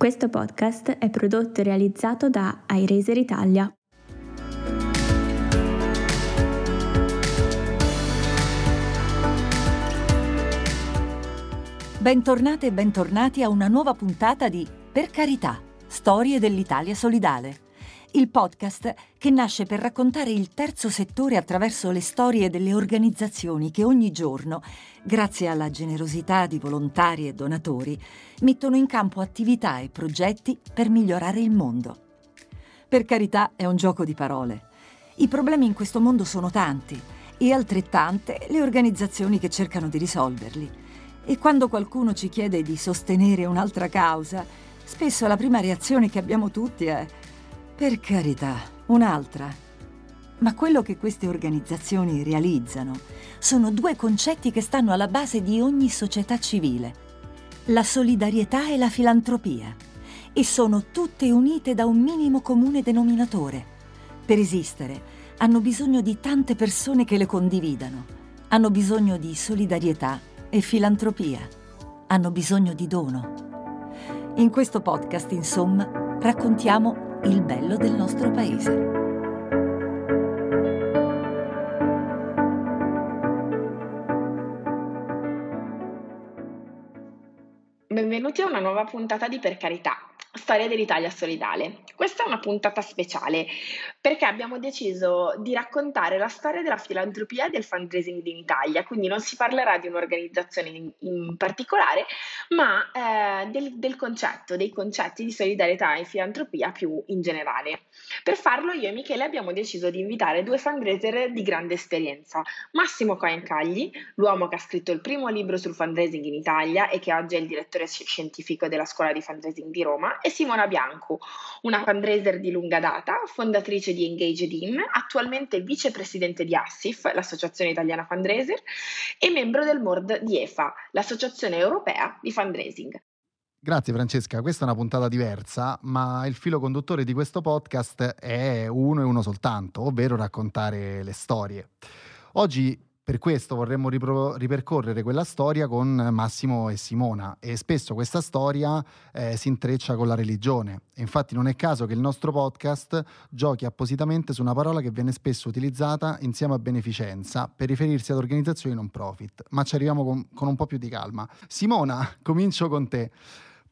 Questo podcast è prodotto e realizzato da iRazer Italia. Bentornate e bentornati a una nuova puntata di Per carità, storie dell'Italia solidale il podcast che nasce per raccontare il terzo settore attraverso le storie delle organizzazioni che ogni giorno, grazie alla generosità di volontari e donatori, mettono in campo attività e progetti per migliorare il mondo. Per carità è un gioco di parole. I problemi in questo mondo sono tanti e altrettante le organizzazioni che cercano di risolverli. E quando qualcuno ci chiede di sostenere un'altra causa, spesso la prima reazione che abbiamo tutti è per carità, un'altra. Ma quello che queste organizzazioni realizzano sono due concetti che stanno alla base di ogni società civile. La solidarietà e la filantropia. E sono tutte unite da un minimo comune denominatore. Per esistere hanno bisogno di tante persone che le condividano. Hanno bisogno di solidarietà e filantropia. Hanno bisogno di dono. In questo podcast, insomma, raccontiamo il bello del nostro paese. Benvenuti a una nuova puntata di Per Carità. Storia dell'Italia solidale. Questa è una puntata speciale perché abbiamo deciso di raccontare la storia della filantropia e del fundraising in Italia, quindi non si parlerà di un'organizzazione in, in particolare, ma eh, del, del, concetto, dei concetti di solidarietà e filantropia più in generale. Per farlo io e Michele abbiamo deciso di invitare due fundraiser di grande esperienza, Massimo Coencagli, l'uomo che ha scritto il primo libro sul fundraising in Italia e che oggi è il direttore scientifico della scuola di fundraising di Roma, e Simona Bianco, una fundraiser di lunga data, fondatrice di Engaged In, attualmente vicepresidente di ASSIF, l'Associazione Italiana Fundraiser, e membro del board di EFA, l'Associazione Europea di Fundraising. Grazie Francesca, questa è una puntata diversa, ma il filo conduttore di questo podcast è uno e uno soltanto, ovvero raccontare le storie. Oggi per questo vorremmo ripro- ripercorrere quella storia con Massimo e Simona e spesso questa storia eh, si intreccia con la religione. Infatti non è caso che il nostro podcast giochi appositamente su una parola che viene spesso utilizzata insieme a beneficenza per riferirsi ad organizzazioni non profit, ma ci arriviamo con, con un po' più di calma. Simona, comincio con te.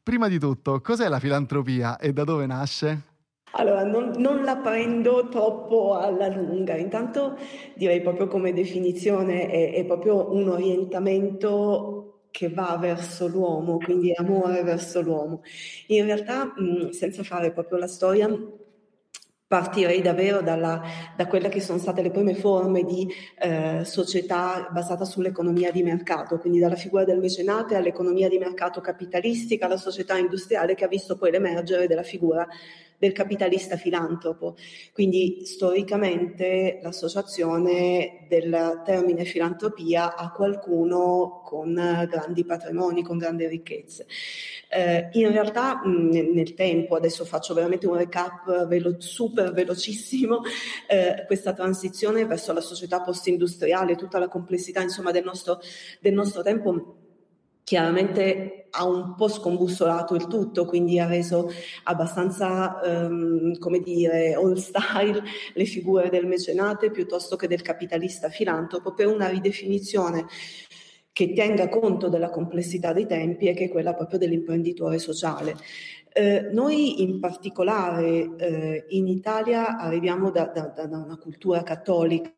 Prima di tutto, cos'è la filantropia e da dove nasce? Allora, non, non, la prendo troppo alla lunga. Intanto direi proprio come definizione è, è proprio un orientamento che va verso l'uomo, quindi amore verso l'uomo. In realtà, mh, senza fare proprio la storia, partirei davvero dalla, da quelle che sono state le prime forme di eh, società basata sull'economia di mercato, quindi dalla figura del mecenate all'economia di mercato capitalistica, alla società industriale che ha visto poi l'emergere della figura del capitalista filantropo. Quindi storicamente l'associazione del termine filantropia a qualcuno con grandi patrimoni, con grandi ricchezze. Eh, in realtà mh, nel tempo, adesso faccio veramente un recap velo- super velocissimo, eh, questa transizione verso la società post-industriale, tutta la complessità insomma, del, nostro, del nostro tempo chiaramente ha un po' scombussolato il tutto, quindi ha reso abbastanza, um, come dire, all style le figure del mecenate piuttosto che del capitalista filantropo per una ridefinizione che tenga conto della complessità dei tempi e che è quella proprio dell'imprenditore sociale. Eh, noi in particolare eh, in Italia arriviamo da, da, da una cultura cattolica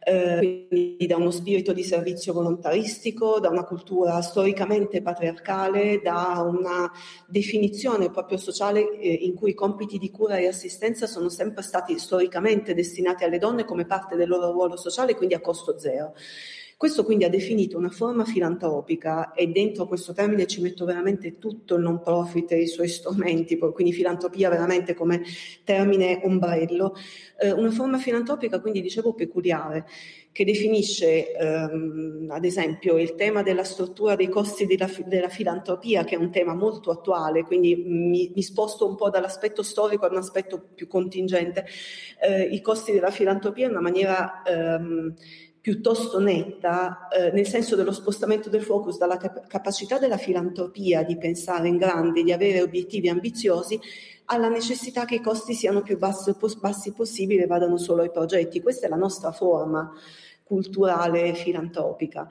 eh, quindi da uno spirito di servizio volontaristico, da una cultura storicamente patriarcale, da una definizione proprio sociale eh, in cui i compiti di cura e assistenza sono sempre stati storicamente destinati alle donne come parte del loro ruolo sociale, quindi a costo zero. Questo quindi ha definito una forma filantropica e dentro questo termine ci metto veramente tutto il non profit e i suoi strumenti, quindi filantropia veramente come termine ombrello, eh, una forma filantropica quindi dicevo peculiare che definisce ehm, ad esempio il tema della struttura dei costi della, della, filantropia, che è un tema molto attuale, quindi mi, mi sposto un po' dall'aspetto storico ad un aspetto più contingente, eh, i costi della filantropia in una maniera ehm, piuttosto netta, eh, nel senso dello spostamento del focus dalla cap- capacità della filantropia di pensare in grande, di avere obiettivi ambiziosi, alla necessità che i costi siano più bassi, bassi possibili e vadano solo ai progetti. Questa è la nostra forma culturale filantropica.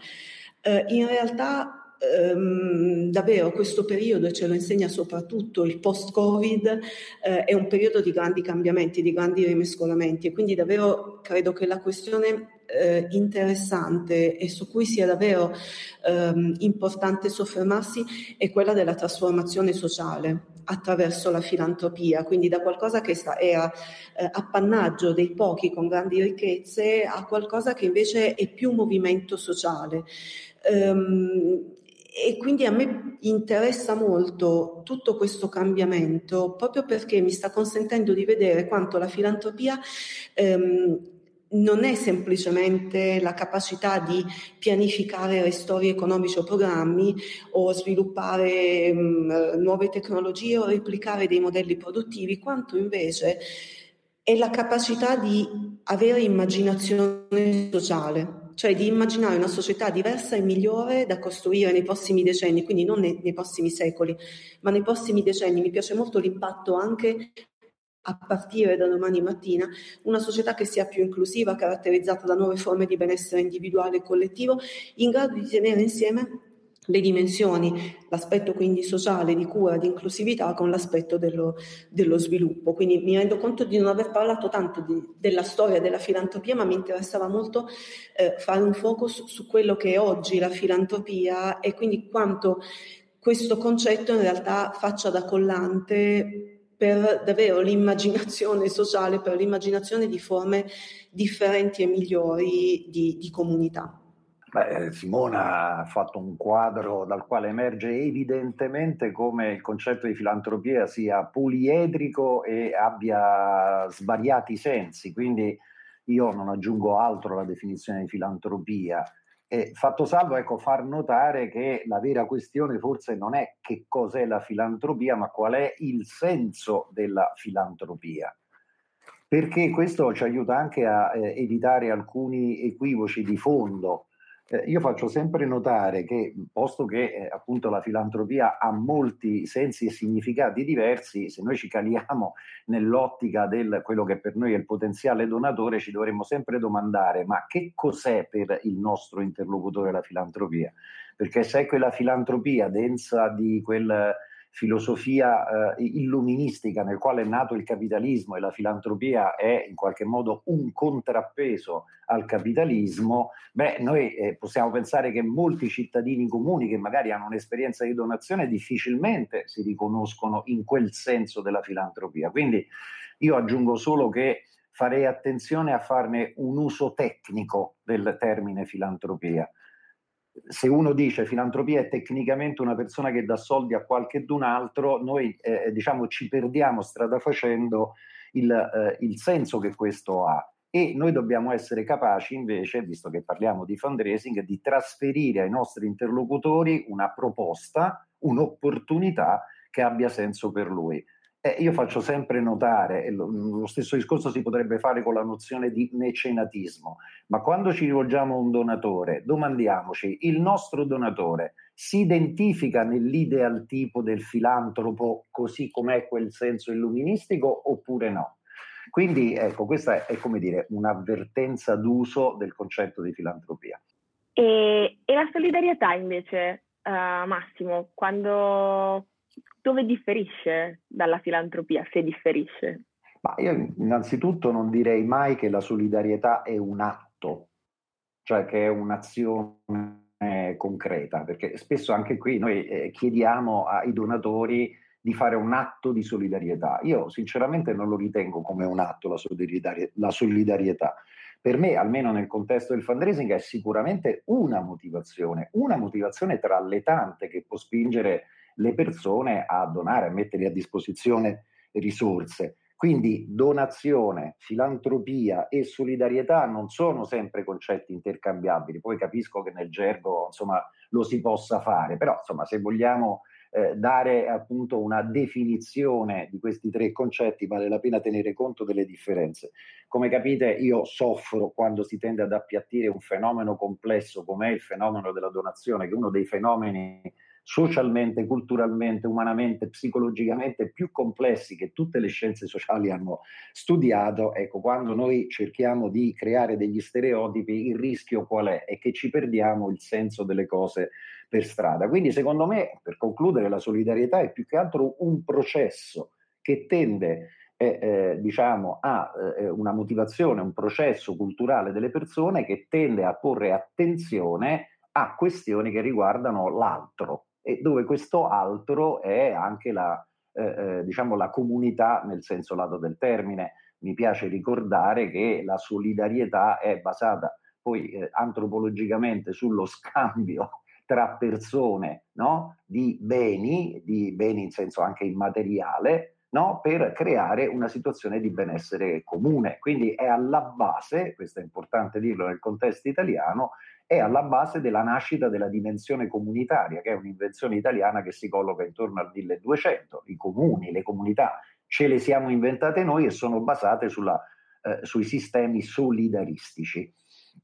Eh, in realtà ehm, davvero questo periodo, e ce lo insegna soprattutto il post-Covid, eh, è un periodo di grandi cambiamenti, di grandi rimescolamenti e quindi davvero credo che la questione eh, interessante e su cui sia davvero ehm, importante soffermarsi è quella della trasformazione sociale attraverso la filantropia, quindi da qualcosa che sta, era eh, appannaggio dei pochi con grandi ricchezze a qualcosa che invece è più movimento sociale. Um, e quindi a me interessa molto tutto questo cambiamento proprio perché mi sta consentendo di vedere quanto la filantropia ehm, non è semplicemente la capacità di pianificare ristori economici o programmi o sviluppare mh, nuove tecnologie o replicare dei modelli produttivi, quanto invece è la capacità di avere immaginazione sociale cioè di immaginare una società diversa e migliore da costruire nei prossimi decenni, quindi non nei, nei prossimi secoli, ma nei prossimi decenni. Mi piace molto l'impatto anche a partire da domani mattina, una società che sia più inclusiva, caratterizzata da nuove forme di benessere individuale e collettivo, in grado di tenere insieme le dimensioni, l'aspetto quindi sociale, di cura, di inclusività con l'aspetto dello, dello sviluppo. Quindi mi rendo conto di non aver parlato tanto di, della storia della filantropia, ma mi interessava molto eh, fare un focus su quello che è oggi la filantropia e quindi quanto questo concetto in realtà faccia da collante per davvero l'immaginazione sociale, per l'immaginazione di forme differenti e migliori di, di comunità. Beh, Simona ha fatto un quadro dal quale emerge evidentemente come il concetto di filantropia sia poliedrico e abbia svariati sensi, quindi io non aggiungo altro alla definizione di filantropia. E fatto salvo ecco, far notare che la vera questione forse non è che cos'è la filantropia, ma qual è il senso della filantropia. Perché questo ci aiuta anche a eh, evitare alcuni equivoci di fondo eh, io faccio sempre notare che, posto che eh, appunto la filantropia ha molti sensi e significati diversi, se noi ci caliamo nell'ottica del quello che per noi è il potenziale donatore, ci dovremmo sempre domandare: ma che cos'è per il nostro interlocutore la filantropia? Perché se è quella filantropia densa di quel filosofia eh, illuministica nel quale è nato il capitalismo e la filantropia è in qualche modo un contrappeso al capitalismo, beh, noi eh, possiamo pensare che molti cittadini comuni che magari hanno un'esperienza di donazione difficilmente si riconoscono in quel senso della filantropia. Quindi io aggiungo solo che farei attenzione a farne un uso tecnico del termine filantropia se uno dice filantropia è tecnicamente una persona che dà soldi a qualche d'un altro, noi eh, diciamo ci perdiamo strada facendo il, eh, il senso che questo ha e noi dobbiamo essere capaci invece, visto che parliamo di fundraising, di trasferire ai nostri interlocutori una proposta, un'opportunità che abbia senso per lui. Eh, io faccio sempre notare, lo, lo, stesso discorso si potrebbe fare con la nozione di mecenatismo, ma quando ci rivolgiamo a un donatore, domandiamoci, il nostro donatore si identifica nell'ideal tipo del filantropo così com'è quel senso illuministico oppure no? Quindi ecco, questa è, è come dire un'avvertenza d'uso del concetto di filantropia. E, e la solidarietà invece, uh, Massimo, quando dove differisce dalla filantropia, se differisce? Ma io innanzitutto non direi mai che la solidarietà è un atto, cioè che è un'azione concreta, perché spesso anche qui noi eh, chiediamo ai donatori di fare un atto di solidarietà. Io sinceramente non lo ritengo come un atto la solidarietà. La solidarietà. Per me, almeno nel contesto del fundraising, è sicuramente una motivazione, una motivazione tra le tante che può spingere le persone a donare, a mettere a disposizione risorse. Quindi donazione, filantropia e solidarietà non sono sempre concetti intercambiabili. Poi capisco che nel gergo insomma, lo si possa fare, però insomma, se vogliamo eh, dare appunto una definizione di questi tre concetti vale la pena tenere conto delle differenze. Come capite io soffro quando si tende ad appiattire un fenomeno complesso come è il fenomeno della donazione, che è uno dei fenomeni socialmente, culturalmente, umanamente, psicologicamente più complessi che tutte le scienze sociali hanno studiato, ecco, quando noi cerchiamo di creare degli stereotipi, il rischio qual è? È che ci perdiamo il senso delle cose per strada. Quindi secondo me, per concludere, la solidarietà è più che altro un processo che tende eh, eh, diciamo, a eh, una motivazione, un processo culturale delle persone che tende a porre attenzione a questioni che riguardano l'altro, e dove questo altro è anche la, eh, eh, diciamo la comunità nel senso lato del termine. Mi piace ricordare che la solidarietà è basata poi eh, antropologicamente sullo scambio tra persone no? di beni, di beni in senso anche immateriale, no? per creare una situazione di benessere comune. Quindi è alla base, questo è importante dirlo nel contesto italiano, è alla base della nascita della dimensione comunitaria, che è un'invenzione italiana che si colloca intorno al 1200. I comuni, le comunità ce le siamo inventate noi e sono basate sulla, eh, sui sistemi solidaristici.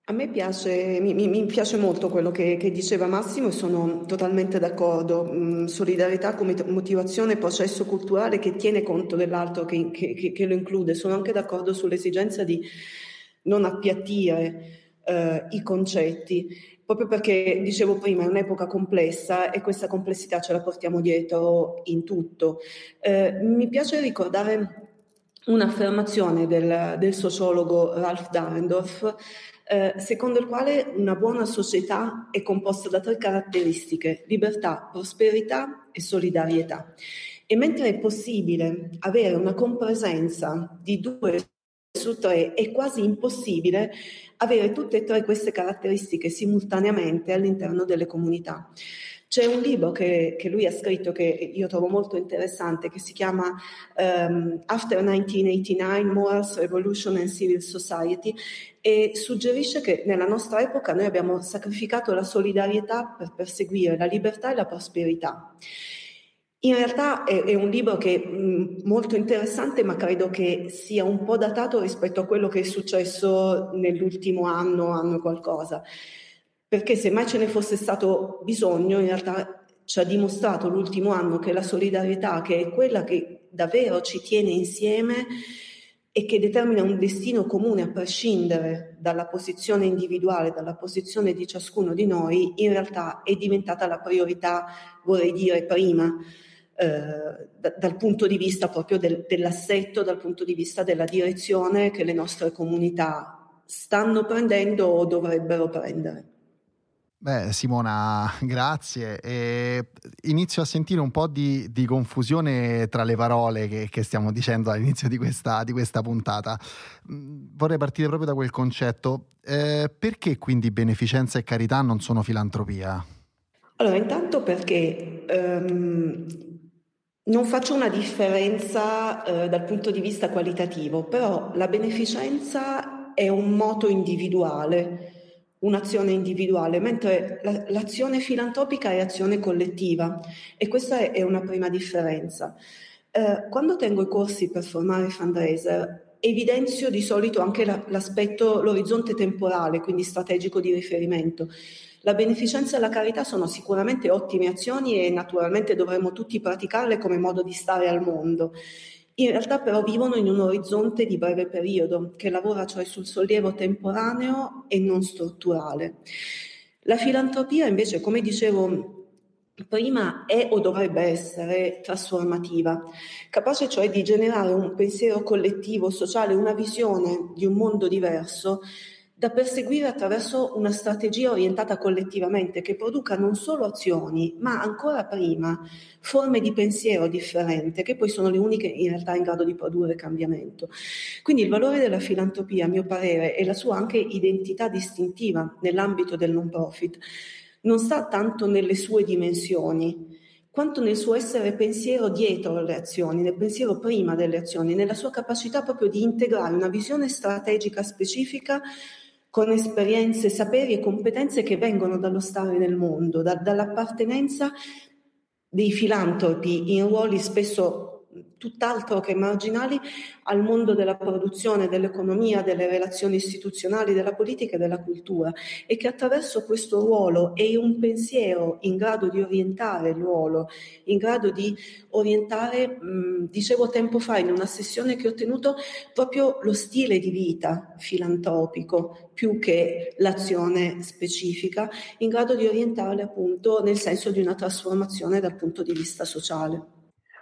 A me piace, mi, mi piace molto quello che, che, diceva Massimo e sono totalmente d'accordo. Mm, solidarietà come motivazione, processo culturale che tiene conto dell'altro, che, che, che lo include. Sono anche d'accordo sull'esigenza di non appiattire eh, i concetti, proprio perché, dicevo prima, è un'epoca complessa e questa complessità ce la portiamo dietro in tutto. Eh, mi piace ricordare un'affermazione del, del sociologo Ralph Dahrendorf, eh, secondo il quale una buona società è composta da tre caratteristiche, libertà, prosperità e solidarietà. E mentre è possibile avere una compresenza di due su tre, è quasi impossibile avere tutte e tre queste caratteristiche simultaneamente all'interno delle comunità. C'è un libro che, che, lui ha scritto che io trovo molto interessante che si chiama um, After 1989 Morals, Revolution and Civil Society e suggerisce che nella nostra epoca noi abbiamo sacrificato la solidarietà per perseguire la libertà e la prosperità. In realtà è, è un libro che è molto interessante, ma credo che sia un po' datato rispetto a quello che è successo nell'ultimo anno, anno qualcosa. Perché se mai ce ne fosse stato bisogno, in realtà ci ha dimostrato l'ultimo anno che la solidarietà, che è quella che davvero ci tiene insieme e che determina un destino comune a prescindere dalla posizione individuale, dalla posizione di ciascuno di noi, in realtà è diventata la priorità, vorrei dire, prima eh, da, dal punto di vista proprio del, dell'assetto, dal punto di vista della direzione che le nostre comunità stanno prendendo o dovrebbero prendere. Beh, Simona, grazie. E inizio a sentire un po' di, di confusione tra le parole che, che stiamo dicendo all'inizio di questa, di questa, puntata. Mm, vorrei partire proprio da quel concetto. Eh, perché quindi beneficenza e carità non sono filantropia? Allora, intanto perché um, non faccio una differenza eh, dal punto di vista qualitativo, però la beneficenza è un moto individuale, un'azione individuale, mentre la, l'azione filantropica è azione collettiva e questa è, è una prima differenza. Eh, quando tengo i corsi per formare fundraiser, evidenzio di solito anche la, l'aspetto, l'orizzonte temporale, quindi strategico di riferimento. La beneficenza e la carità sono sicuramente ottime azioni e naturalmente dovremmo tutti praticarle come modo di stare al mondo. In realtà però vivono in un orizzonte di breve periodo, che lavora cioè sul sollievo temporaneo e non strutturale. La filantropia invece, come dicevo prima, è o dovrebbe essere trasformativa, capace cioè di generare un pensiero collettivo, sociale, una visione di un mondo diverso da perseguire attraverso una strategia orientata collettivamente che produca non solo azioni, ma ancora prima forme di pensiero differente, che poi sono le uniche in realtà in grado di produrre cambiamento. Quindi il valore della filantropia, a mio parere, e la sua anche identità distintiva nell'ambito del non profit, non sta tanto nelle sue dimensioni, quanto nel suo essere pensiero dietro le azioni, nel pensiero prima delle azioni, nella sua capacità proprio di integrare una visione strategica specifica con esperienze, saperi e competenze che vengono dallo stare nel mondo, da, dall'appartenenza dei filantropi in ruoli spesso tutt'altro che marginali al mondo della produzione, dell'economia, delle relazioni istituzionali, della politica e della cultura e che attraverso questo ruolo e un pensiero in grado di orientare il ruolo, in grado di orientare, mh, dicevo tempo fa in una sessione che ho tenuto, proprio lo stile di vita filantropico più che l'azione specifica, in grado di orientarle appunto nel senso di una trasformazione dal punto di vista sociale.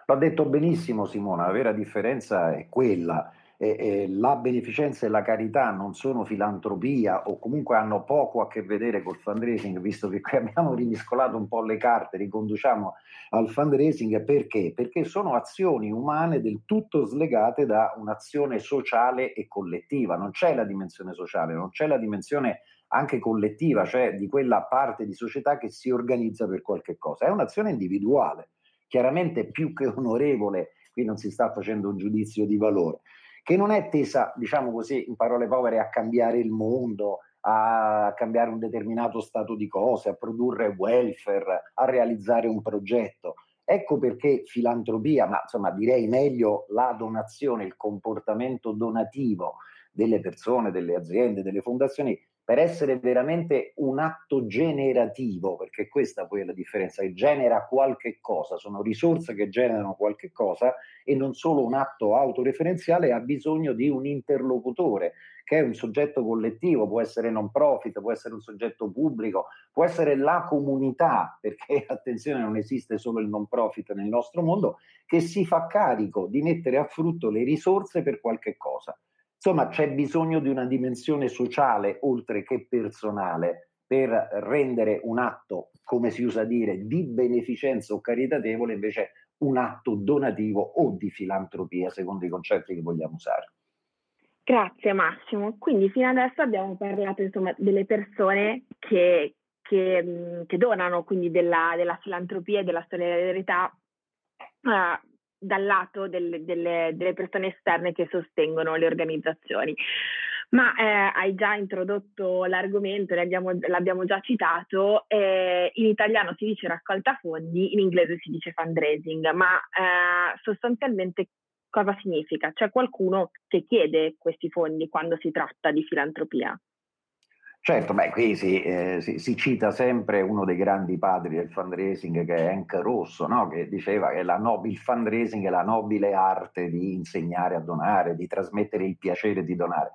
L'ha detto benissimo Simona, la vera differenza è quella. E, e la beneficenza e la carità non sono filantropia o comunque hanno poco a che vedere col fundraising, visto che qui abbiamo rimiscolato un po' le carte, riconduciamo al fundraising perché? Perché sono azioni umane del tutto slegate da un'azione sociale e collettiva. Non c'è la dimensione sociale, non c'è la dimensione anche collettiva, cioè di quella parte di società che si organizza per qualche cosa. È un'azione individuale chiaramente più che onorevole, qui non si sta facendo un giudizio di valore, che non è tesa, diciamo così, in parole povere, a cambiare il mondo, a cambiare un determinato stato di cose, a produrre welfare, a realizzare un progetto. Ecco perché filantropia, ma insomma direi meglio la donazione, il comportamento donativo delle persone, delle aziende, delle fondazioni per essere veramente un atto generativo, perché questa poi è la differenza, che genera qualche cosa, sono risorse che generano qualche cosa e non solo un atto autoreferenziale, ha bisogno di un interlocutore che è un soggetto collettivo, può essere non profit, può essere un soggetto pubblico, può essere la comunità, perché attenzione non esiste solo il non profit nel nostro mondo, che si fa carico di mettere a frutto le risorse per qualche cosa. Insomma, c'è bisogno di una dimensione sociale oltre che personale per rendere un atto, come si usa dire, di beneficenza o caritatevole invece un atto donativo o di filantropia, secondo i concetti che vogliamo usare. Grazie Massimo. Quindi fino adesso abbiamo parlato insomma, delle persone che, che, che donano, quindi della, della, filantropia e della solidarietà uh, dal lato delle, delle, delle, persone esterne che sostengono le organizzazioni. Ma eh, hai già introdotto l'argomento, l'abbiamo già citato, eh, in italiano si dice raccolta fondi, in inglese si dice fundraising, ma eh, sostanzialmente cosa significa? C'è qualcuno che chiede questi fondi quando si tratta di filantropia? Certo, beh, qui si, eh, si, si, cita sempre uno dei grandi padri del fundraising che è Hank Rosso, no? che diceva che no- il fundraising è la nobile arte di insegnare a donare, di trasmettere il piacere di donare,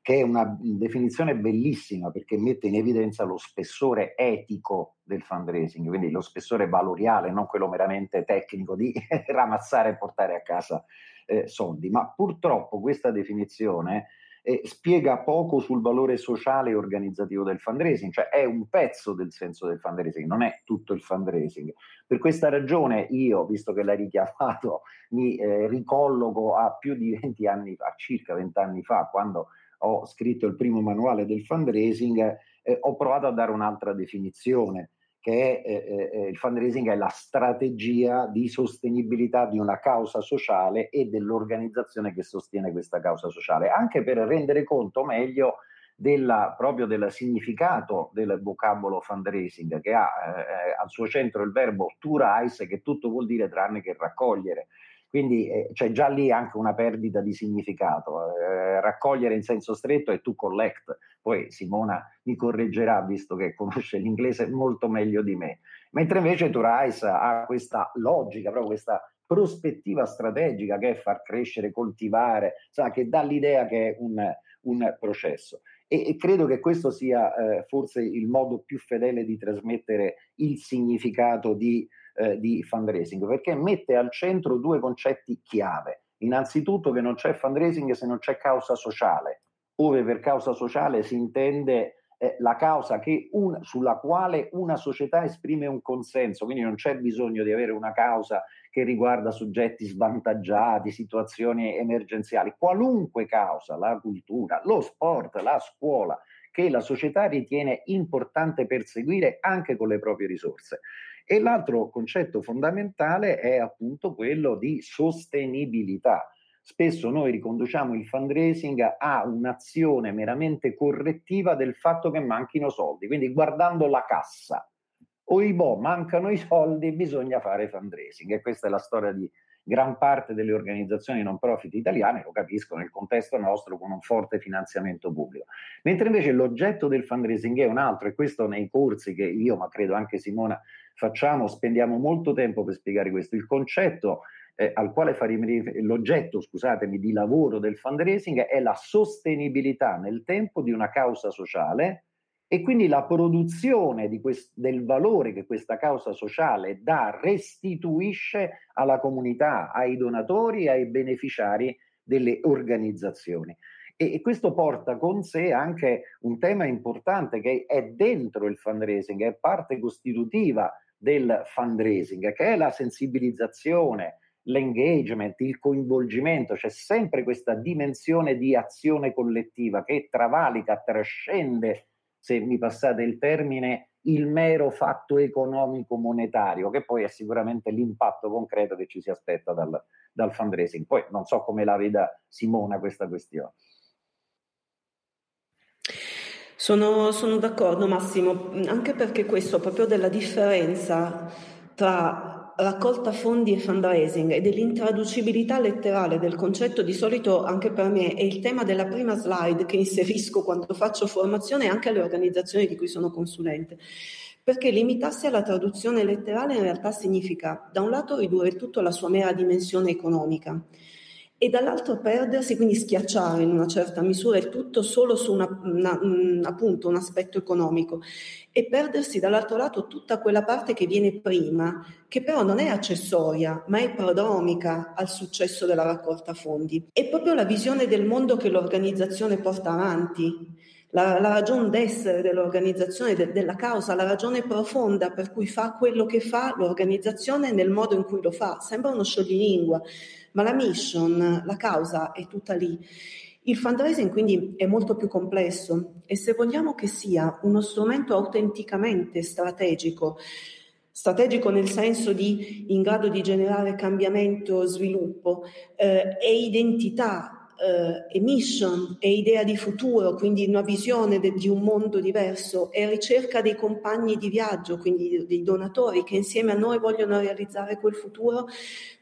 che è una definizione bellissima perché mette in evidenza lo spessore etico del fundraising, quindi lo spessore valoriale, non quello meramente tecnico di ramazzare e portare a casa eh, soldi. Ma purtroppo questa definizione eh, spiega poco sul valore sociale e organizzativo del fundraising, cioè è un pezzo del senso del fundraising, non è tutto il fundraising. Per questa ragione io, visto che l'hai richiamato, mi eh, ricolloco a più di 20 anni fa, circa 20 anni fa, quando ho scritto il primo manuale del fundraising, eh, ho provato a dare un'altra definizione che è, eh, eh, il fundraising è la strategia di sostenibilità di una causa sociale e dell'organizzazione che sostiene questa causa sociale, anche per rendere conto meglio della, proprio del significato del vocabolo fundraising, che ha eh, al suo centro il verbo to rise, che tutto vuol dire tranne che raccogliere. Quindi eh, c'è già lì anche una perdita di significato. Eh, raccogliere in senso stretto è to collect. Poi Simona mi correggerà, visto che conosce l'inglese molto meglio di me. Mentre invece to rise ha questa logica, proprio questa prospettiva strategica che è far crescere, coltivare, sa, che dà l'idea che è un, un processo. E, e, credo che questo sia eh, forse il modo più fedele di trasmettere il significato di eh, di fundraising, perché mette al centro due concetti chiave. Innanzitutto che non c'è fundraising se non c'è causa sociale, ove per causa sociale si intende eh, la causa un, sulla quale una società esprime un consenso, quindi non c'è bisogno di avere una causa che riguarda soggetti svantaggiati, situazioni emergenziali, qualunque causa, la cultura, lo sport, la scuola, che la società ritiene importante perseguire anche con le proprie risorse. E l'altro concetto fondamentale è appunto quello di sostenibilità. Spesso noi riconduciamo il fundraising a un'azione meramente correttiva del fatto che manchino soldi, quindi guardando la cassa oibò, mancano i soldi, bisogna fare fundraising. E questa è la storia di gran parte delle organizzazioni non profit italiane, lo capisco nel contesto nostro con un forte finanziamento pubblico. Mentre invece l'oggetto del fundraising è un altro, e questo nei corsi che io, ma credo anche Simona, facciamo, spendiamo molto tempo per spiegare questo. Il concetto eh, al quale faremo l'oggetto, scusatemi, di lavoro del fundraising è la sostenibilità nel tempo di una causa sociale e quindi la produzione quest- del valore che questa causa sociale dà restituisce alla comunità, ai donatori ai beneficiari delle organizzazioni. E questo porta con sé anche un tema importante che è dentro il fundraising, è parte costitutiva del fundraising, che è la sensibilizzazione, l'engagement, il coinvolgimento, c'è sempre questa dimensione di azione collettiva che travalica, trascende se mi passate il termine, il mero fatto economico monetario, che poi è sicuramente l'impatto concreto che ci si aspetta dal, dal fundraising. Poi non so come la veda Simona questa questione. Sono, sono d'accordo Massimo, anche perché questo proprio della differenza tra raccolta fondi e fundraising e dell'intraducibilità letterale del concetto di solito anche per me è il tema della prima slide che inserisco quando faccio formazione anche alle organizzazioni di cui sono consulente. Perché limitarsi alla traduzione letterale in realtà significa da un lato ridurre tutto alla sua mera dimensione economica e dall'altro perdersi, quindi schiacciare in una certa misura il tutto solo su una, una, un, appunto, un aspetto economico e perdersi dall'altro lato tutta quella parte che viene prima, che però non è accessoria, ma è prodromica al successo della raccolta fondi. È proprio la visione del mondo che l'organizzazione porta avanti. La, la ragione d'essere dell'organizzazione, de, della causa, la ragione profonda per cui fa quello che fa l'organizzazione nel modo in cui lo fa. Sembra uno scioglilingua, ma la mission, la causa è tutta lì. Il fundraising quindi è molto più complesso e se vogliamo che sia uno strumento autenticamente strategico, strategico nel senso di in grado di generare cambiamento, sviluppo eh, e identità eh, e mission e idea di futuro, quindi una visione de, di un mondo diverso e ricerca dei compagni di viaggio, quindi dei donatori che insieme a noi vogliono realizzare quel futuro,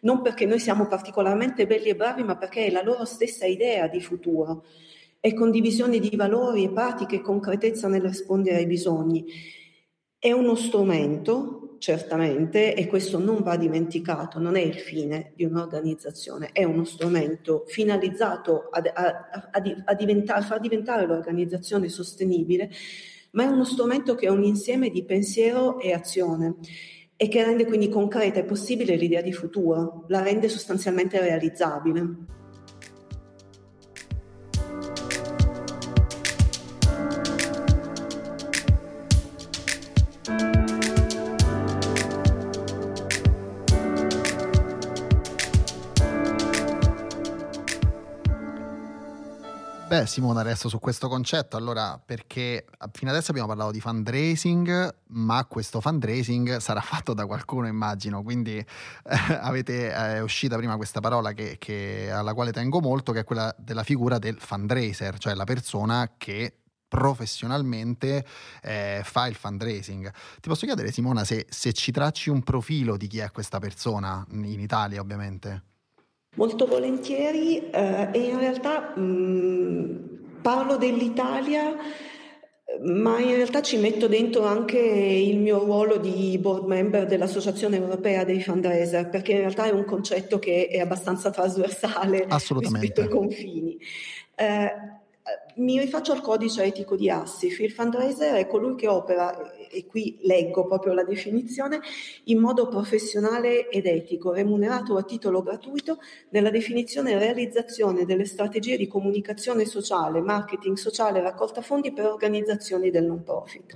non perché noi siamo particolarmente belli e bravi, ma perché è la loro stessa idea di futuro e condivisione di valori e pratiche e concretezza nel rispondere ai bisogni. È uno strumento certamente, e questo non va dimenticato, non è il fine di un'organizzazione, è uno strumento finalizzato a, a, a, a diventare, far diventare l'organizzazione sostenibile, ma è uno strumento che è un insieme di pensiero e azione e che rende quindi concreta e possibile l'idea di futuro, la rende sostanzialmente realizzabile. Beh, Simona, adesso su questo concetto, allora, perché fino adesso abbiamo parlato di fundraising, ma questo fundraising sarà fatto da qualcuno, immagino, quindi eh, avete, è uscita prima questa parola che, che, alla quale tengo molto, che è quella della figura del fundraiser, cioè la persona che professionalmente eh, fa il fundraising. Ti posso chiedere, Simona, se, se ci tracci un profilo di chi è questa persona, in Italia ovviamente? Molto volentieri eh, e in realtà mh, mm, parlo dell'Italia ma in realtà ci metto dentro anche il mio ruolo di board member dell'Associazione Europea dei Fundraiser, perché in realtà è un concetto che è abbastanza trasversale rispetto ai confini. Eh, mi rifaccio al codice etico di Assif. Il fundraiser è colui che opera, e qui leggo proprio la definizione, in modo professionale ed etico, remunerato a titolo gratuito nella definizione e realizzazione delle strategie di comunicazione sociale, marketing sociale raccolta fondi per organizzazioni del non profit.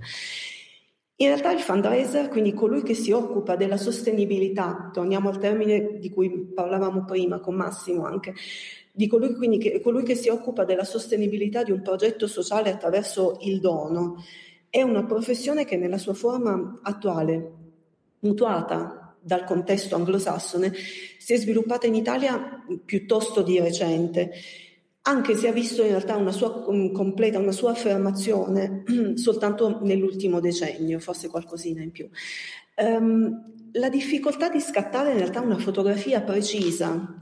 In realtà il fundraiser, quindi colui che si occupa della sostenibilità, torniamo al termine di cui parlavamo prima con Massimo anche, di colui, quindi, che, colui che si occupa della sostenibilità di un progetto sociale attraverso il dono, è una professione che nella sua forma attuale, mutuata dal contesto anglosassone, si è sviluppata in Italia piuttosto di recente. anche se ha visto in realtà una sua um, completa, una sua affermazione soltanto nell'ultimo decennio, forse qualcosina in più. Um, la difficoltà di scattare in realtà una fotografia precisa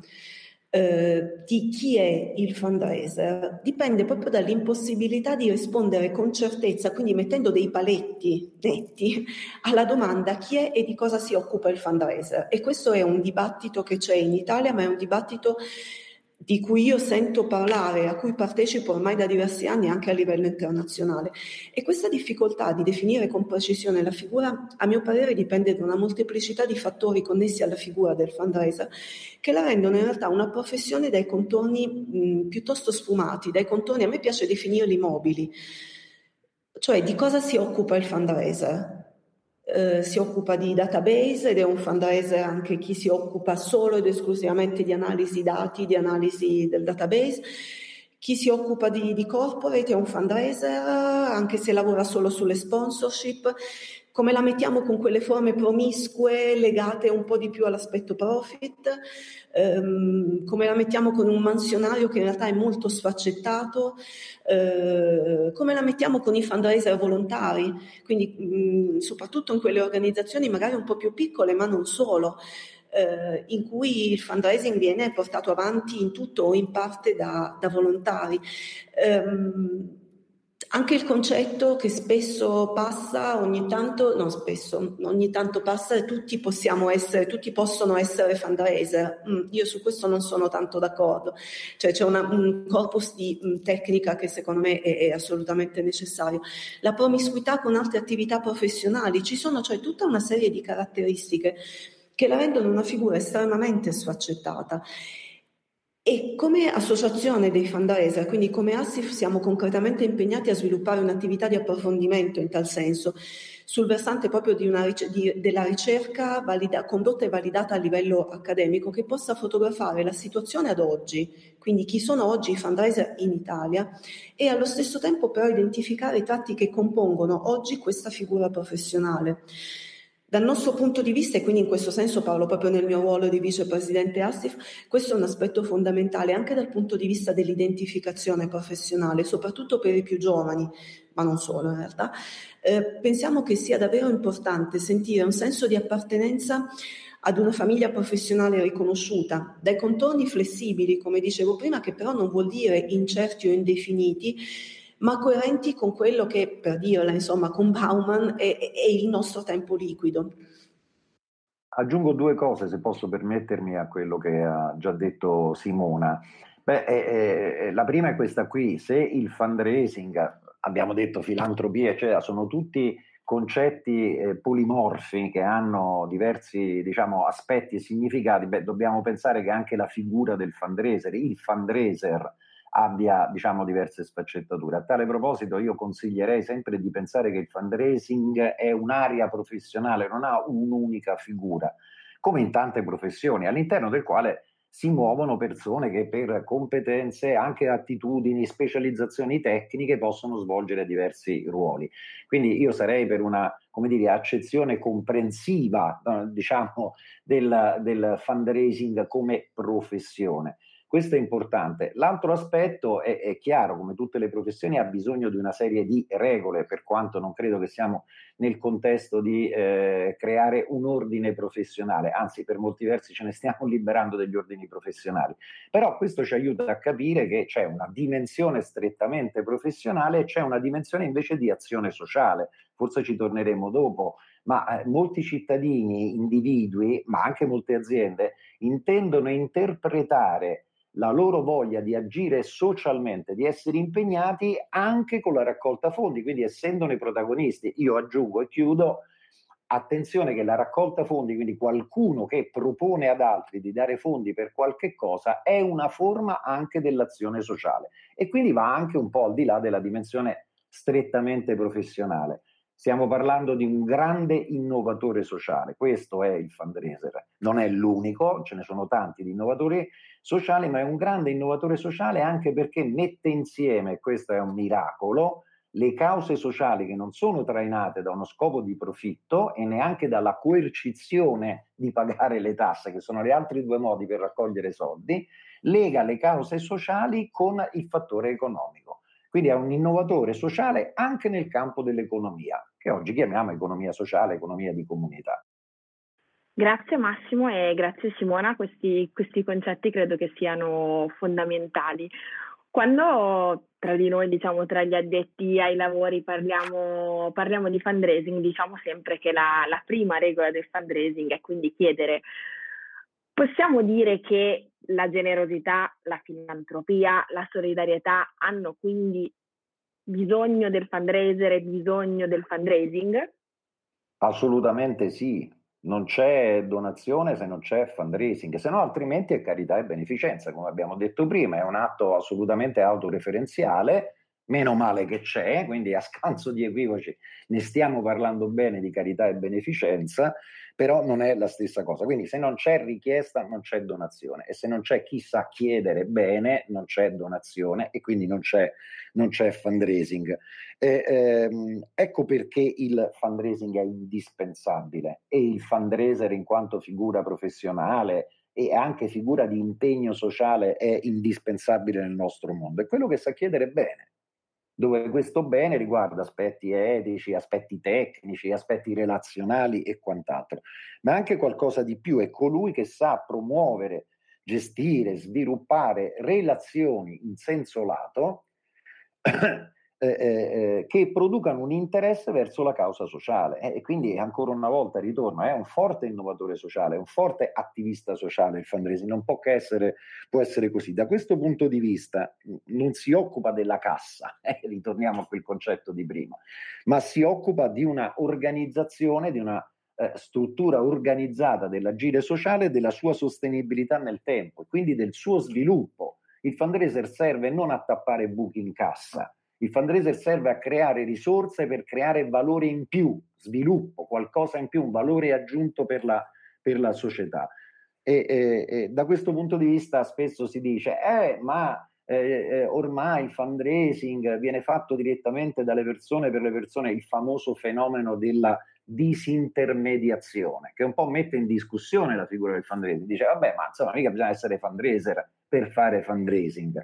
eh, di chi è il fundraiser dipende proprio dall'impossibilità di rispondere con certezza, quindi mettendo dei paletti netti alla domanda chi è e di cosa si occupa il fundraiser. E questo è un dibattito che c'è in Italia, ma è un dibattito di cui io sento parlare, a cui partecipo ormai da diversi anni anche a livello internazionale. E questa difficoltà di definire con precisione la figura, a mio parere, dipende da una molteplicità di fattori connessi alla figura del fundraiser che la rendono in realtà una professione dai contorni mh, piuttosto sfumati, dai contorni, a me piace definirli mobili. Cioè di cosa si occupa il fundraiser? Eh, si occupa di database ed è un fundraiser anche chi si occupa solo ed esclusivamente di analisi dati, di analisi del database. Chi si occupa di, di corporate è un fundraiser, anche se lavora solo sulle sponsorship. Come la mettiamo con quelle forme promiscue legate un po' di più all'aspetto profit? ehm, come la mettiamo con un mansionario che in realtà è molto sfaccettato, eh, come la mettiamo con i fundraiser volontari, quindi mh, soprattutto in quelle organizzazioni magari un po' più piccole, ma non solo. Eh, in cui il fundraising viene portato avanti in tutto o in parte da, da volontari. Um, anche il concetto che spesso passa ogni tanto, non spesso, ogni tanto passa tutti possiamo essere, tutti possono essere fundraiser. Mm, io su questo non sono tanto d'accordo. Cioè c'è una, un corpus di um, tecnica che secondo me è, è, assolutamente necessario. La promiscuità con altre attività professionali, ci sono cioè tutta una serie di caratteristiche che la rendono una figura estremamente sfaccettata e come associazione dei fundraiser, quindi come ASIF, siamo concretamente impegnati a sviluppare un'attività di approfondimento in tal senso, sul versante proprio di una, di, della ricerca valida, condotta e validata a livello accademico, che possa fotografare la situazione ad oggi, quindi chi sono oggi i fundraiser in Italia, e allo stesso tempo però identificare i tratti che compongono oggi questa figura professionale. Dal nostro punto di vista, e quindi in questo senso parlo proprio nel mio ruolo di vicepresidente ASTIF, questo è un aspetto fondamentale anche dal punto di vista dell'identificazione professionale, soprattutto per i più giovani, ma non solo in realtà. Eh, pensiamo che sia davvero importante sentire un senso di appartenenza ad una famiglia professionale riconosciuta, dai contorni flessibili, come dicevo prima, che però non vuol dire incerti o indefiniti, ma coerenti con quello che, per dirla insomma, con Bauman è, è il nostro tempo liquido. Aggiungo due cose, se posso permettermi, a quello che ha già detto Simona. Beh, eh, eh, la prima è questa qui, se il fundraising, abbiamo detto filantropia, eccetera, sono tutti concetti eh, polimorfi che hanno diversi diciamo, aspetti e significati, beh, dobbiamo pensare che anche la figura del fundraiser, il fundraiser, abbia diciamo, diverse sfaccettature. A tale proposito io consiglierei sempre di pensare che il fundraising è un'area professionale, non ha un'unica figura, come in tante professioni, all'interno del quale si muovono persone che per competenze, anche attitudini, specializzazioni tecniche possono svolgere diversi ruoli. Quindi io sarei per una come dire, accezione comprensiva diciamo, del, del fundraising come professione. Questo è importante. L'altro aspetto è, è, chiaro, come tutte le professioni, ha bisogno di una serie di regole, per quanto non credo che siamo nel contesto di eh, creare un ordine professionale, anzi per molti versi ce ne stiamo liberando degli ordini professionali. Però questo ci aiuta a capire che c'è una dimensione strettamente professionale e c'è una dimensione invece di azione sociale. Forse ci torneremo dopo, ma eh, molti cittadini, individui, ma anche molte aziende intendono interpretare la loro voglia di agire socialmente, di essere impegnati anche con la raccolta fondi, quindi essendone protagonisti. Io aggiungo e chiudo, attenzione che la raccolta fondi, quindi qualcuno che propone ad altri di dare fondi per qualche cosa, è una forma anche dell'azione sociale e quindi va anche un po' al di là della dimensione strettamente professionale. Stiamo parlando di un grande innovatore sociale, questo è il fundraiser, non è l'unico, ce ne sono tanti di innovatori sociali, ma è un grande innovatore sociale anche perché mette insieme, questo è un miracolo, le cause sociali che non sono trainate da uno scopo di profitto e neanche dalla coercizione di pagare le tasse, che sono gli altri due modi per raccogliere soldi, lega le cause sociali con il fattore economico. Quindi è un innovatore sociale anche nel campo dell'economia, che oggi chiamiamo economia sociale, economia di comunità. Grazie Massimo e grazie Simona, questi, questi concetti credo che siano fondamentali. Quando tra di noi, diciamo, tra gli addetti ai lavori parliamo, parliamo di fundraising, diciamo sempre che la, la prima regola del fundraising è quindi chiedere, possiamo dire che la generosità, la filantropia, la solidarietà hanno quindi bisogno del fundraiser e bisogno del fundraising? Assolutamente sì, non c'è donazione se non c'è fundraising, se no altrimenti è carità e beneficenza, come abbiamo detto prima, è un atto assolutamente autoreferenziale, meno male che c'è, quindi a scanso di equivoci ne stiamo parlando bene di carità e beneficenza, però non è la stessa cosa. Quindi se non c'è richiesta non c'è donazione e se non c'è chi sa chiedere bene non c'è donazione e quindi non c'è, non c'è fundraising. E, ehm, ecco perché il fundraising è indispensabile e il fundraiser in quanto figura professionale e anche figura di impegno sociale è indispensabile nel nostro mondo. È quello che sa chiedere bene dove questo bene riguarda aspetti etici, aspetti tecnici, aspetti relazionali e quant'altro, ma anche qualcosa di più, è colui che sa promuovere, gestire, sviluppare relazioni in senso lato eh, eh, eh, che producano un interesse verso la causa sociale. Eh, e quindi ancora una volta ritorno, è un forte innovatore sociale, è un forte attivista sociale il fundraising, non può che essere, può essere così. Da questo punto di vista non si occupa della cassa, eh, ritorniamo a quel concetto di prima, ma si occupa di una organizzazione, di una eh, struttura organizzata dell'agire sociale e della sua sostenibilità nel tempo, e quindi del suo sviluppo. Il fundraiser serve non a tappare buchi in cassa, il fundraiser serve a creare risorse per creare valore in più, sviluppo, qualcosa in più, un valore aggiunto per la, per la società. E, e, e, da questo punto di vista spesso si dice, eh, ma eh, eh, ormai il fundraising viene fatto direttamente dalle persone per le persone, il famoso fenomeno della disintermediazione, che un po' mette in discussione la figura del fundraising. Dice, vabbè, ma insomma, mica bisogna essere fundraiser per fare fundraising.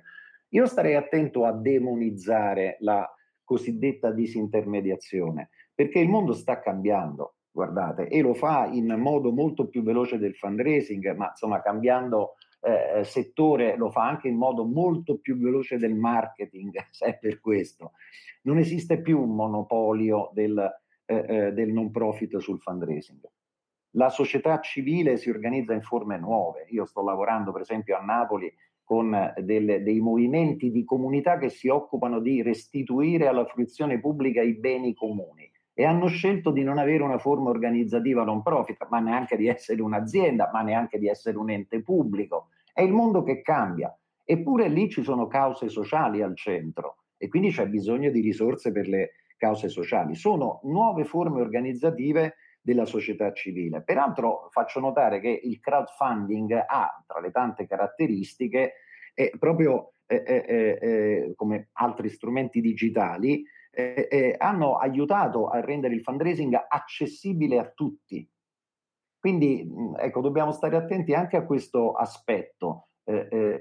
Io starei attento a demonizzare la cosiddetta disintermediazione, perché il mondo sta cambiando, guardate, e lo fa in modo molto più veloce del fundraising, ma insomma cambiando eh, settore lo fa anche in modo molto più veloce del marketing, se per questo. Non esiste più un monopolio del, eh, eh, del non profit sul fundraising. La società civile si organizza in forme nuove. Io sto lavorando, per esempio, a Napoli con delle, dei movimenti di comunità che si occupano di restituire alla fruizione pubblica i beni comuni e hanno scelto di non avere una forma organizzativa non profit, ma neanche di essere un'azienda, ma neanche di essere un ente pubblico. È il mondo che cambia, eppure lì ci sono cause sociali al centro e quindi c'è bisogno di risorse per le cause sociali. Sono nuove forme organizzative della società civile. Peraltro faccio notare che il crowdfunding ha tra le tante caratteristiche eh, proprio eh, eh, eh come altri strumenti digitali eh, eh, hanno aiutato a rendere il fundraising accessibile a tutti. Quindi ecco, dobbiamo stare attenti anche a questo aspetto.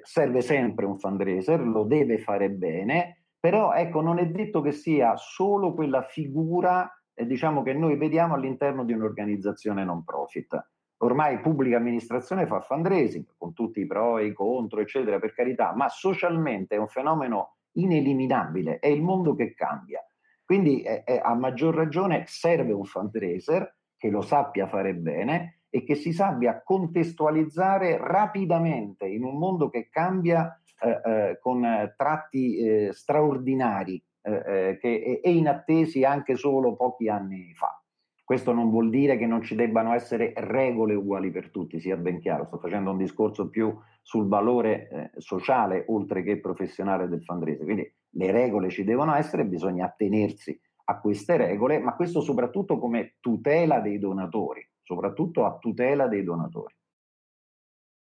serve sempre un fundraiser, lo deve fare bene, però ecco, non è detto che sia solo quella figura eh, diciamo che noi vediamo all'interno di un'organizzazione non profit. Ormai pubblica amministrazione fa fundraising con tutti i pro e i contro, eccetera, per carità, ma socialmente è un fenomeno ineliminabile, è il mondo che cambia. Quindi eh, eh, a maggior ragione serve un fundraiser che lo sappia fare bene e che si sappia contestualizzare rapidamente in un mondo che cambia eh, eh con tratti eh, straordinari eh, eh, che è inattesi anche solo pochi anni fa. Questo non vuol dire che non ci debbano essere regole uguali per tutti, sia ben chiaro, sto facendo un discorso più sul valore eh, sociale oltre che professionale del fundraising, quindi le regole ci devono essere, bisogna attenersi a queste regole, ma questo soprattutto come tutela dei donatori, soprattutto a tutela dei donatori.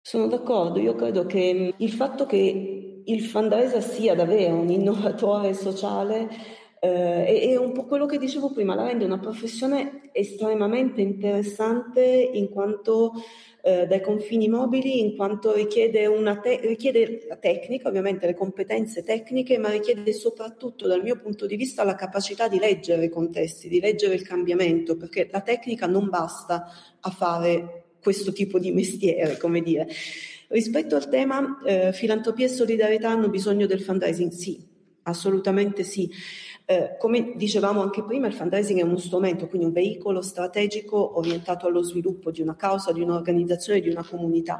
Sono d'accordo, io credo che il fatto che il fundraiser sia davvero un innovatore sociale Eh, è un po' quello che dicevo prima, la rende una professione estremamente interessante in quanto eh, dai confini mobili, in quanto richiede, te- richiede la tecnica, ovviamente le competenze tecniche, ma richiede soprattutto dal mio punto di vista la capacità di leggere i contesti, di leggere il cambiamento, perché la tecnica non basta a fare questo tipo di mestiere, come dire. Rispetto al tema eh, filantropia e solidarietà hanno bisogno del fundraising? Sì, assolutamente sì. Eh, come dicevamo anche prima, il fundraising è uno strumento, quindi un veicolo strategico orientato allo sviluppo di una causa, di un'organizzazione, di una comunità.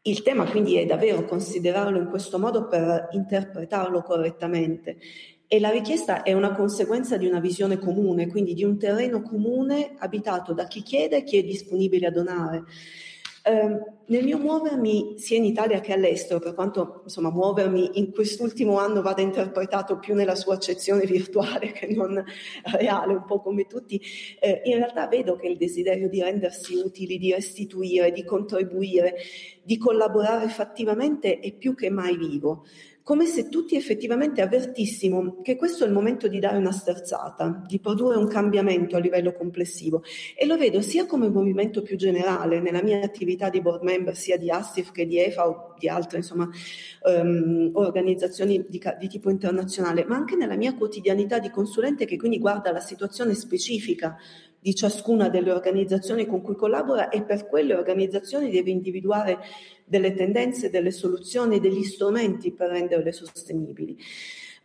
Il tema quindi è davvero considerarlo in questo modo per interpretarlo correttamente e la richiesta è una conseguenza di una visione comune, quindi di un terreno comune abitato da chi chiede e chi è disponibile a donare. Eh, nel mio muovermi sia in Italia che all'estero, per quanto insomma muovermi in quest'ultimo anno vada interpretato più nella sua accezione virtuale che non reale, un po' come tutti, eh, in realtà vedo che il desiderio di rendersi utili, di restituire, di contribuire, di collaborare fattivamente è più che mai vivo come se tutti effettivamente avvertissimo che questo è il momento di dare una sterzata, di produrre un cambiamento a livello complessivo. E lo vedo sia come movimento più generale nella mia attività di board member, sia di ASTIF che di EFA o di altre insomma, um, organizzazioni di, di tipo internazionale, ma anche nella mia quotidianità di consulente che quindi guarda la situazione specifica di ciascuna delle organizzazioni con cui collabora e per quelle organizzazioni deve individuare delle tendenze, delle soluzioni, degli strumenti per renderle sostenibili.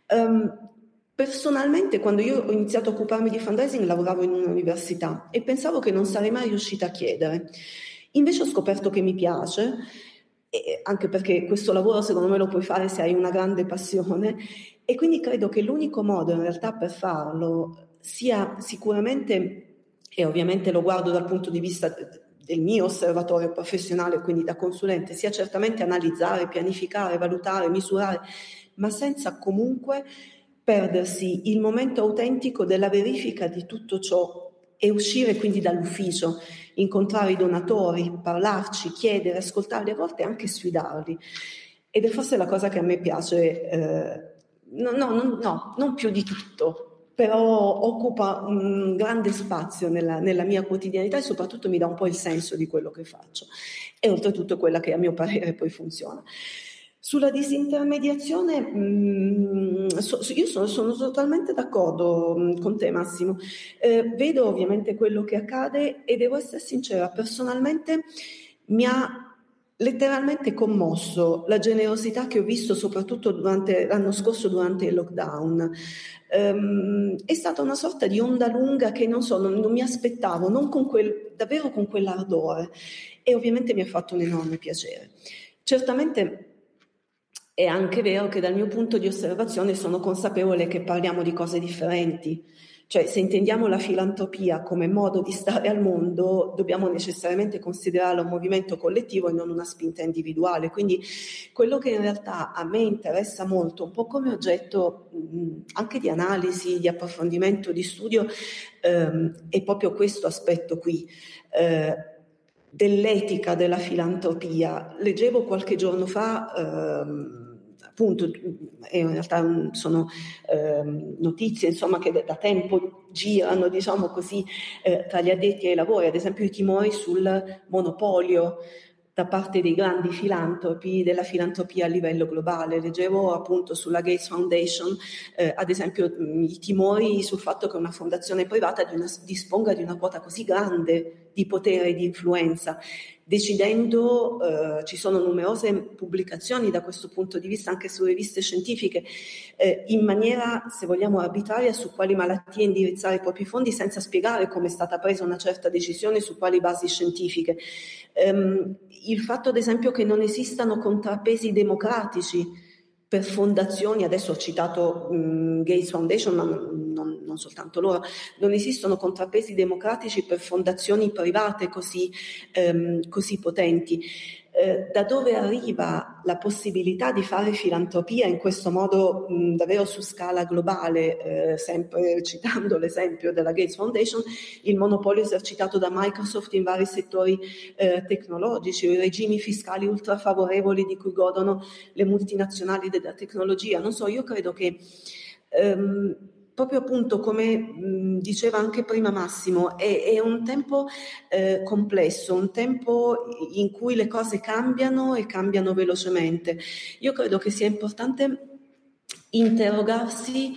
Um, Personalmente, quando io ho iniziato a occuparmi di fundraising, lavoravo in un'università e pensavo che non sarei mai riuscita a chiedere. Invece ho scoperto che mi piace, anche perché questo lavoro secondo me lo puoi fare se hai una grande passione, e quindi credo che l'unico modo in realtà per farlo sia sicuramente e ovviamente lo guardo dal punto di vista del mio osservatorio professionale, quindi da consulente, sia certamente analizzare, pianificare, valutare, misurare, ma senza comunque perdersi il momento autentico della verifica di tutto ciò e uscire quindi dall'ufficio, incontrare i donatori, parlarci, chiedere, ascoltarli, a volte anche sfidarli. Ed è forse la cosa che a me piace, eh, no, no, no, non più di tutto, però occupa un grande spazio nella, nella, mia quotidianità e soprattutto mi dà un po' il senso di quello che faccio e oltretutto quella che a mio parere poi funziona. Sulla disintermediazione, mm, io sono, sono, totalmente d'accordo mm, con te Massimo, eh, vedo ovviamente quello che accade e devo essere sincera, personalmente mi ha letteralmente commosso la generosità che ho visto soprattutto durante, l'anno scorso durante il lockdown. Um, è stata una sorta di onda lunga che non so, non, non mi aspettavo, non con quel, davvero con quell'ardore e ovviamente mi ha fatto un enorme piacere. Certamente è anche vero che dal mio punto di osservazione sono consapevole che parliamo di cose differenti. Cioè, se intendiamo la filantropia come modo di stare al mondo, dobbiamo necessariamente considerarla un movimento collettivo e non una spinta individuale. Quindi quello che in realtà a me interessa molto, un po' come oggetto mh, anche di analisi, di approfondimento, di studio, ehm, è proprio questo aspetto qui. Eh, dell'etica della filantropia. Leggevo qualche giorno fa ehm, appunto, in realtà sono eh, notizie insomma, che da tempo girano, diciamo così, eh, tra gli addetti ai lavori, ad esempio i timori sul monopolio da parte dei grandi filantropi della filantropia a livello globale. Leggevo appunto sulla Gates Foundation, eh, ad esempio, i timori sul fatto che una fondazione privata di una, disponga di una quota così grande di potere e di influenza decidendo, eh, ci sono numerose pubblicazioni da questo punto di vista anche su riviste scientifiche, eh, in maniera, se vogliamo, arbitraria su quali malattie indirizzare i propri fondi senza spiegare come è stata presa una certa decisione su quali basi scientifiche. Um, il fatto, ad esempio, che non esistano contrappesi democratici per fondazioni, adesso ho citato um, Gates Foundation, ma non, non, soltanto loro, non esistono contrappesi democratici per fondazioni private così, um, così potenti. Eh, da dove arriva la possibilità di fare filantropia in questo modo mh, davvero su scala globale, eh, sempre citando l'esempio della Gates Foundation, il monopolio esercitato da Microsoft in vari settori eh, tecnologici, i regimi fiscali ultra favorevoli di cui godono le multinazionali della tecnologia. Non so, io credo che ehm, proprio appunto come mh, diceva anche prima Massimo, è, è un tempo eh, complesso, un tempo in cui le cose cambiano e cambiano velocemente. Io credo che sia importante interrogarsi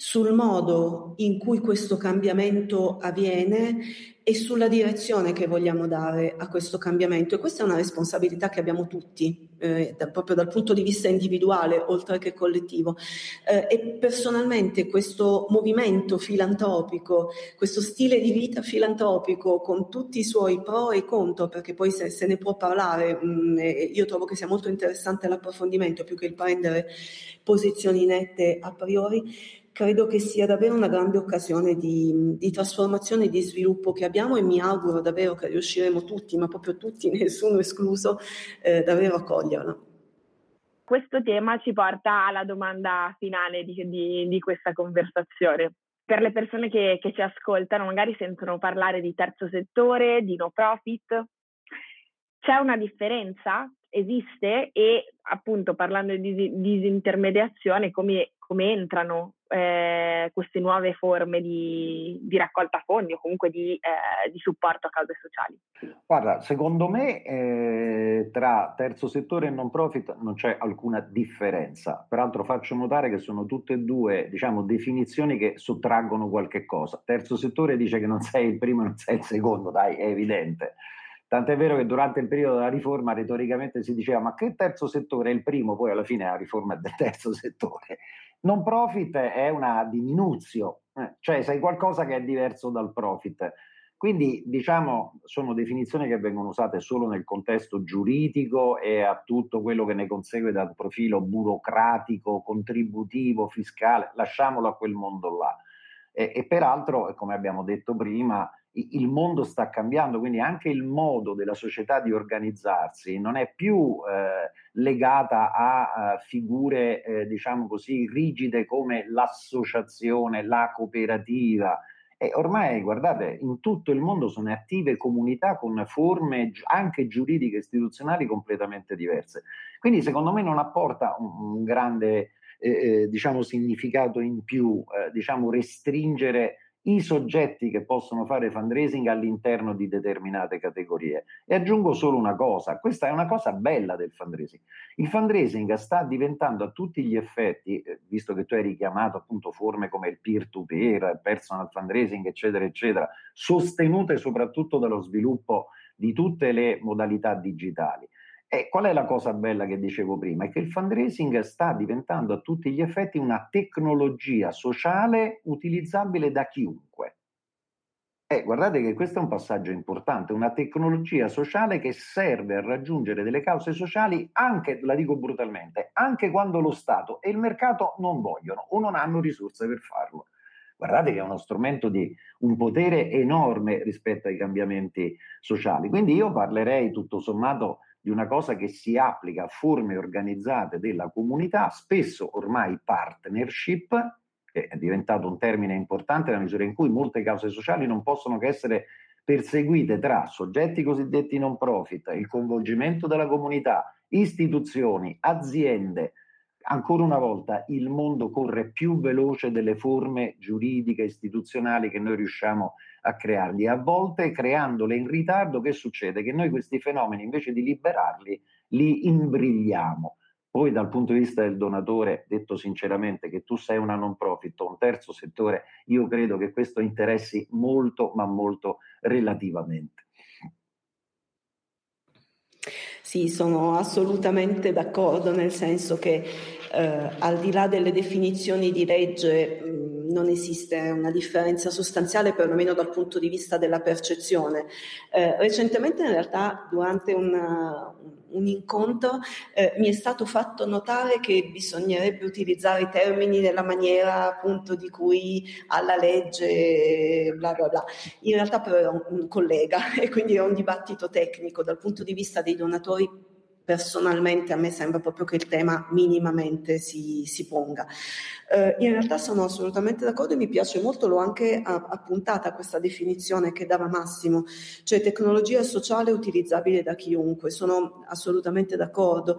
sul modo in cui questo cambiamento avviene e sulla direzione che vogliamo dare a questo cambiamento. E questa è una responsabilità che abbiamo tutti, eh, da, proprio dal punto di vista individuale, oltre che collettivo. Eh, e personalmente questo movimento filantropico, questo stile di vita filantropico, con tutti i suoi pro e contro, perché poi se, se ne può parlare, mh, mm, io trovo che sia molto interessante l'approfondimento più che il prendere posizioni nette a priori credo che sia davvero una grande occasione di, di trasformazione e di sviluppo che abbiamo e mi auguro davvero che riusciremo tutti, ma proprio tutti, nessuno escluso, eh, davvero a coglierla. Questo tema ci porta alla domanda finale di, di, di questa conversazione. Per le persone che, che ci ascoltano, magari sentono parlare di terzo settore, di no profit, c'è una differenza? Esiste? E appunto parlando di disintermediazione, come, come entrano eh, queste nuove forme di, di, raccolta fondi o comunque di, eh, di, supporto a cause sociali? Guarda, secondo me eh, tra terzo settore e non profit non c'è alcuna differenza. Peraltro faccio notare che sono tutte e due diciamo, definizioni che sottraggono qualche cosa. Terzo settore dice che non sei il primo e non sei il secondo, dai, è evidente. Tant'è vero che durante il periodo della riforma retoricamente si diceva ma che terzo settore è il primo, poi alla fine la riforma è del terzo settore. Non profit è una diminuzione, eh, cioè sei qualcosa che è diverso dal profit. Quindi diciamo sono definizioni che vengono usate solo nel contesto giuridico e a tutto quello che ne consegue dal profilo burocratico, contributivo, fiscale, lasciamolo a quel mondo là. E, e peraltro, come abbiamo detto prima, il mondo sta cambiando, quindi anche il modo della società di organizzarsi non è più eh, legata a, a figure, eh, diciamo così, rigide come l'associazione, la cooperativa. E ormai, guardate, in tutto il mondo sono attive comunità con forme anche giuridiche e istituzionali completamente diverse. Quindi, secondo me, non apporta un, un grande, eh, eh diciamo, significato in più, eh, diciamo, restringere i soggetti che possono fare fundraising all'interno di determinate categorie. E aggiungo solo una cosa, questa è una cosa bella del fundraising. Il fundraising sta diventando a tutti gli effetti, eh, visto che tu hai richiamato appunto forme come il peer-to-peer, personal fundraising, eccetera, eccetera, sostenute soprattutto dallo sviluppo di tutte le modalità digitali. E qual è la cosa bella che dicevo prima? È che il fundraising sta diventando a tutti gli effetti una tecnologia sociale utilizzabile da chiunque. E guardate che questo è un passaggio importante, una tecnologia sociale che serve a raggiungere delle cause sociali anche, la dico brutalmente, anche quando lo Stato e il mercato non vogliono o non hanno risorse per farlo. Guardate che è uno strumento di un potere enorme rispetto ai cambiamenti sociali. Quindi io parlerei tutto sommato di una cosa che si applica a forme organizzate della comunità, spesso ormai partnership, che è diventato un termine importante nella misura in cui molte cause sociali non possono che essere perseguite tra soggetti cosiddetti non profit, il coinvolgimento della comunità, istituzioni, aziende, ancora una volta il mondo corre più veloce delle forme giuridiche istituzionali che noi riusciamo a crearli. A volte creandole in ritardo, che succede? Che noi questi fenomeni invece di liberarli li imbrigliamo. Poi dal punto di vista del donatore, detto sinceramente che tu sei una non profit o un terzo settore, io credo che questo interessi molto, ma molto relativamente. Sì, sono assolutamente d'accordo, nel senso che eh, al di là delle definizioni di legge non esiste una differenza sostanziale, perlomeno dal punto di vista della percezione. Eh, recentemente, in realtà, durante una, un incontro, eh, mi è stato fatto notare che bisognerebbe utilizzare i termini nella maniera appunto di cui alla legge, bla bla bla. In realtà, però, era un, un collega e quindi era un dibattito tecnico dal punto di vista dei donatori personalmente a me sembra proprio che il tema minimamente si, si ponga. Eh, in realtà sono assolutamente d'accordo e mi piace molto, l'ho anche appuntata questa definizione che dava Massimo, cioè tecnologia sociale utilizzabile da chiunque, sono assolutamente d'accordo.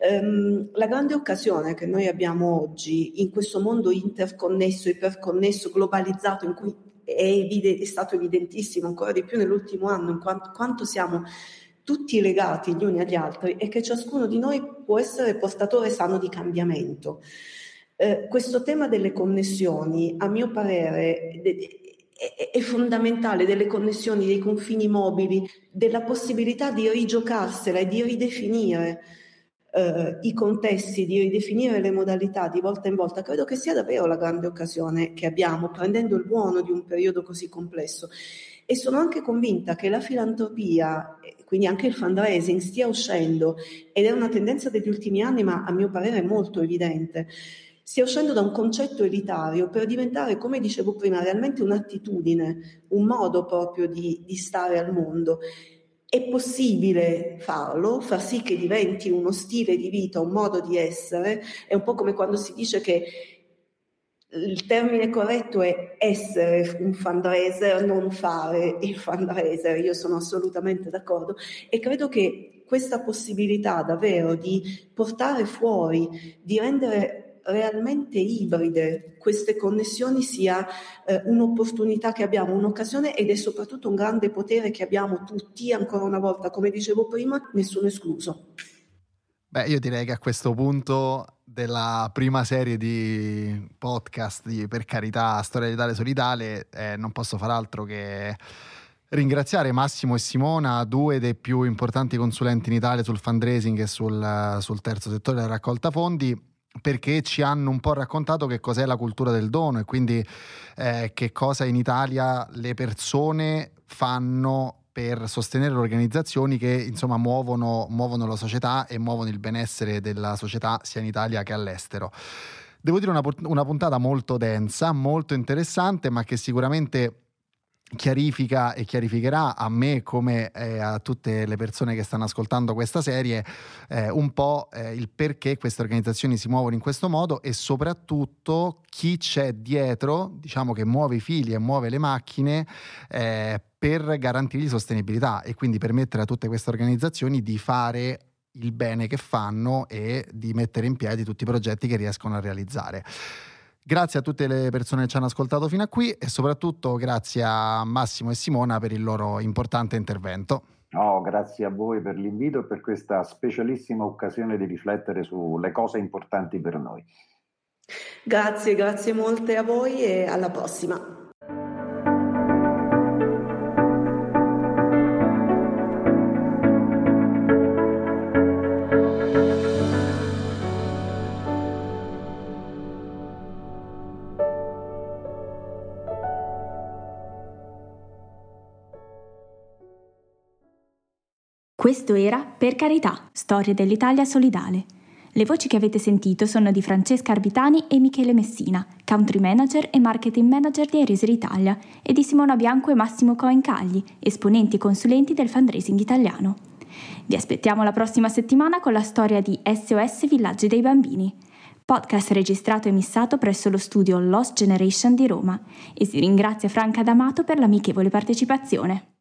Um, la grande occasione che noi abbiamo oggi in questo mondo interconnesso, iperconnesso, globalizzato, in cui è, è stato evidentissimo ancora di più nell'ultimo anno, in quanto, quanto siamo tutti legati gli uni agli altri e che ciascuno di noi può essere portatore sano di cambiamento. Eh, questo tema delle connessioni, a mio parere, è, è, fondamentale delle connessioni, dei confini mobili, della possibilità di rigiocarsela e di ridefinire eh, i contesti, di ridefinire le modalità di volta in volta. Credo che sia davvero la grande occasione che abbiamo, prendendo il buono di un periodo così complesso. E sono anche convinta che la filantropia quindi anche il fundraising stia uscendo ed è una tendenza degli ultimi anni, ma a mio parere molto evidente, stia uscendo da un concetto elitario per diventare, come dicevo prima, realmente un'attitudine, un modo proprio di, di stare al mondo. È possibile farlo, far sì che diventi uno stile di vita, un modo di essere, è un po' come quando si dice che il termine corretto è essere un fundraiser, non fare il fundraiser. Io sono assolutamente d'accordo e credo che questa possibilità davvero di portare fuori, di rendere realmente ibride queste connessioni sia eh, un'opportunità che abbiamo, un'occasione ed è soprattutto un grande potere che abbiamo tutti, ancora una volta, come dicevo prima, nessuno escluso. Beh, io direi che a questo punto della prima serie di podcast di Per carità, Storia d'Italia Solidale, eh, non posso far altro che ringraziare Massimo e Simona, due dei più importanti consulenti in Italia sul fundraising e sul, sul terzo settore della raccolta fondi perché ci hanno un po' raccontato che cos'è la cultura del dono e quindi eh, che cosa in Italia le persone fanno per sostenere le organizzazioni che insomma muovono, muovono la società e muovono il benessere della società sia in Italia che all'estero. Devo dire una, una puntata molto densa, molto interessante, ma che sicuramente chiarifica e chiarificherà a me come eh, a tutte le persone che stanno ascoltando questa serie eh, un po' eh, il perché queste organizzazioni si muovono in questo modo e soprattutto chi c'è dietro, diciamo che muove i fili e muove le macchine eh, per garantirgli sostenibilità e quindi permettere a tutte queste organizzazioni di fare il bene che fanno e di mettere in piedi tutti i progetti che riescono a realizzare. Grazie a tutte le persone che ci hanno ascoltato fino a qui e soprattutto grazie a Massimo e Simona per il loro importante intervento. No, grazie a voi per l'invito e per questa specialissima occasione di riflettere sulle cose importanti per noi. Grazie, grazie molte a voi e alla prossima. Questo era Per carità, storie dell'Italia solidale. Le voci che avete sentito sono di Francesca Arbitani e Michele Messina, country manager e marketing manager di Erisir Italia, e di Simona Bianco e Massimo Coencagli, esponenti e consulenti del fundraising italiano. Vi aspettiamo la prossima settimana con la storia di SOS Villaggi dei Bambini, podcast registrato e missato presso lo studio Lost Generation di Roma, e si ringrazia Franca D'Amato per l'amichevole partecipazione.